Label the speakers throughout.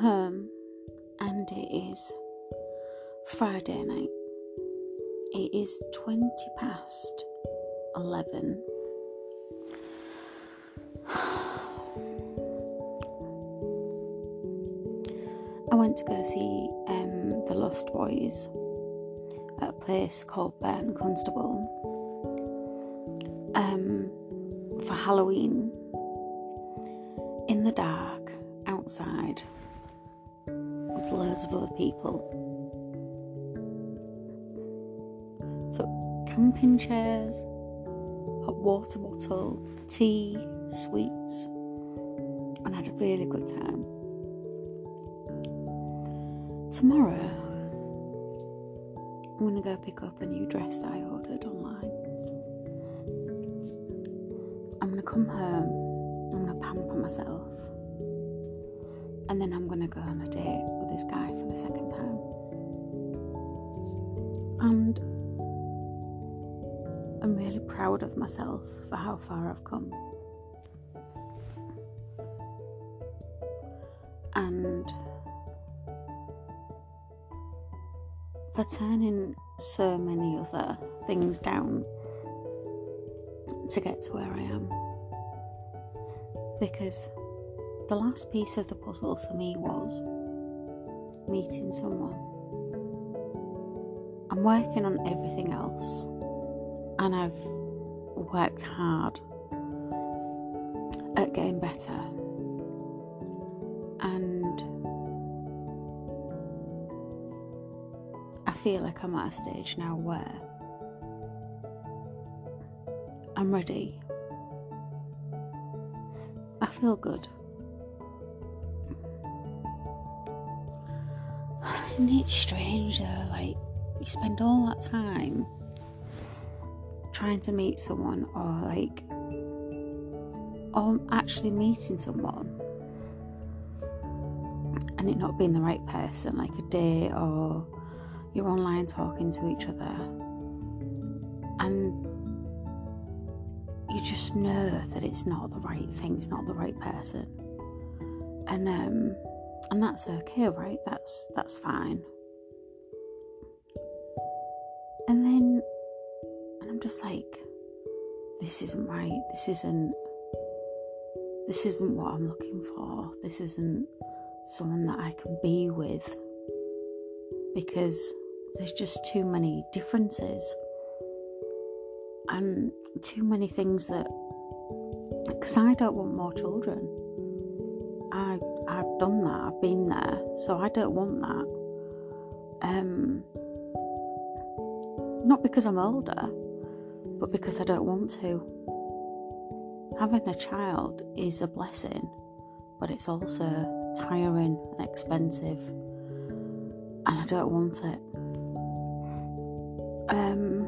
Speaker 1: home and it is Friday night. It is 20 past 11. I went to go see um, The Lost Boys at a place called Burton Constable um, for Halloween in the dark outside with loads of other people. Took camping chairs, hot water bottle, tea, sweets, and had a really good time. Tomorrow, I'm gonna go pick up a new dress that I ordered online. I'm gonna come home, I'm gonna pamper myself, and then I'm gonna go on a date with this guy for the second time. And I'm really proud of myself for how far I've come. And for turning so many other things down to get to where I am. Because the last piece of the puzzle for me was meeting someone. I'm working on everything else, and I've worked hard at getting better. And I feel like I'm at a stage now where I'm ready. I feel good. Isn't it strange though? Like, you spend all that time trying to meet someone or like, or actually meeting someone and it not being the right person, like a date or you're online talking to each other, and you just know that it's not the right thing, it's not the right person, and um, and that's okay, right? That's that's fine. And then, and I'm just like, this isn't right. This isn't. This isn't what I'm looking for. This isn't someone that I can be with because there's just too many differences and too many things that because I don't want more children. I I've done that. I've been there, so I don't want that. Um, not because I'm older, but because I don't want to. Having a child is a blessing, but it's also tiring and expensive, and I don't want it. Um,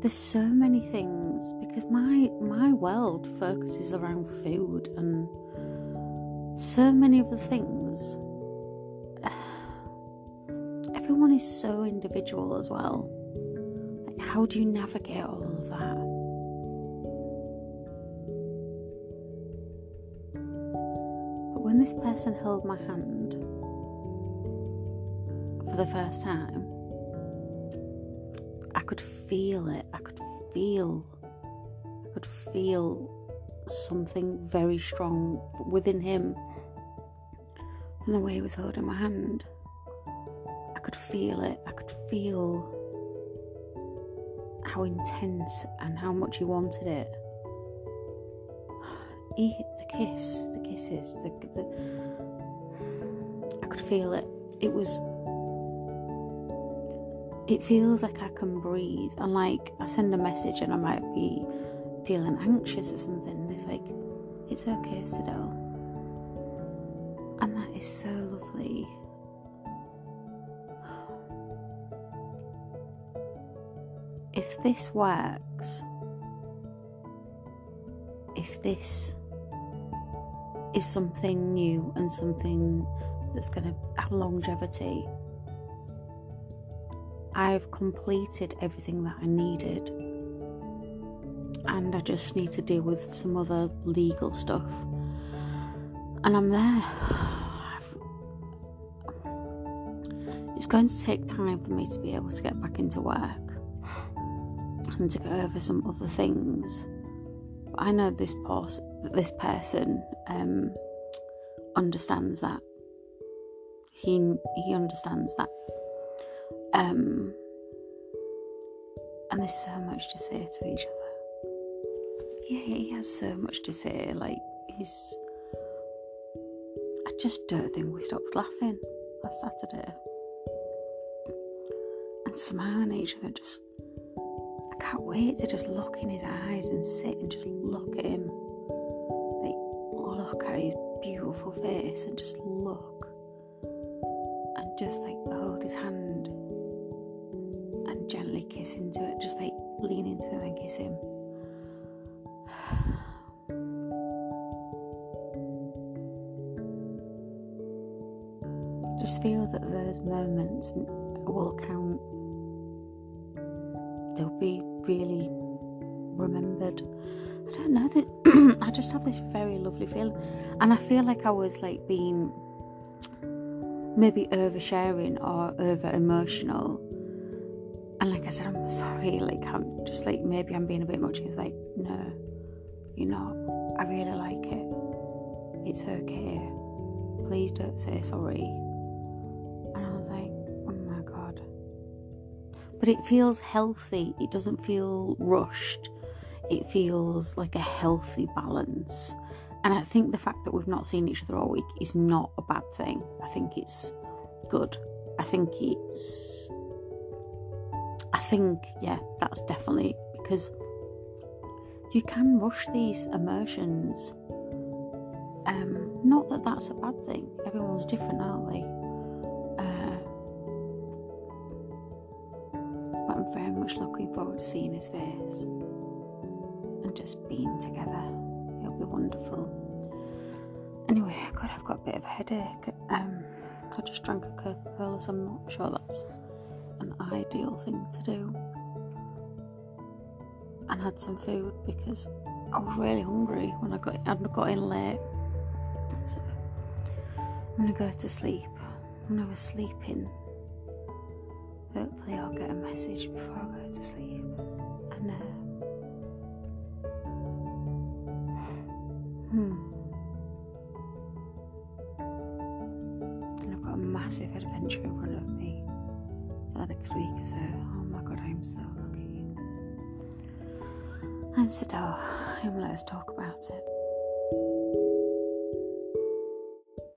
Speaker 1: there's so many things because my my world focuses around food and so many other things. Everyone is so individual as well. Like, how do you navigate all of that? But when this person held my hand for the first time, I could feel it. I could feel, could feel something very strong within him. And the way he was holding my hand, I could feel it. I could feel how intense and how much he wanted it. He, the kiss, the kisses, the, the I could feel it. It was it feels like I can breathe. And like I send a message and I might be feeling anxious or something, and it's like, it's okay, Sidel. And that is so lovely. If this works, if this is something new and something that's going to have longevity, I've completed everything that I needed and I just need to deal with some other legal stuff. And I'm there. I've... It's going to take time for me to be able to get back into work and to go over some other things. But I know this pos- this person um, understands that. He he understands that. Um, and there's so much to say to each other. Yeah, he has so much to say. Like he's. I just don't think we stopped laughing last Saturday and smiling at each other. Just I can't wait to just look in his eyes and sit and just look at him. Like look at his beautiful face and just look and just like hold his hand and gently kiss into it, just like lean into him and kiss him. Just feel that those moments will count. They'll be really remembered. I don't know that I just have this very lovely feeling, and I feel like I was like being maybe oversharing or over emotional. And like I said, I'm sorry. Like I'm just like maybe I'm being a bit much. It's like no, you're not. I really like it. It's okay. Please don't say sorry. And I was like, oh my god. But it feels healthy. It doesn't feel rushed. It feels like a healthy balance. And I think the fact that we've not seen each other all week is not a bad thing. I think it's good. I think it's. I think, yeah, that's definitely because you can rush these emotions. Um, not that that's a bad thing. Everyone's different, aren't they? Uh, but I'm very much looking forward to seeing his face and just being together. It'll be wonderful. Anyway, God, I've got a bit of a headache. Um, I just drank a Coca Cola, so I'm not sure that's an ideal thing to do. And had some food because I was really hungry when I got I got in late. So I'm gonna go to sleep. When I was sleeping, hopefully I'll get a message before I go to sleep. And uh, hmm. And I've got a massive adventure in front of me for the next week or so. Oh my god, I'm so. I'm Sadal. Um, let's talk about it.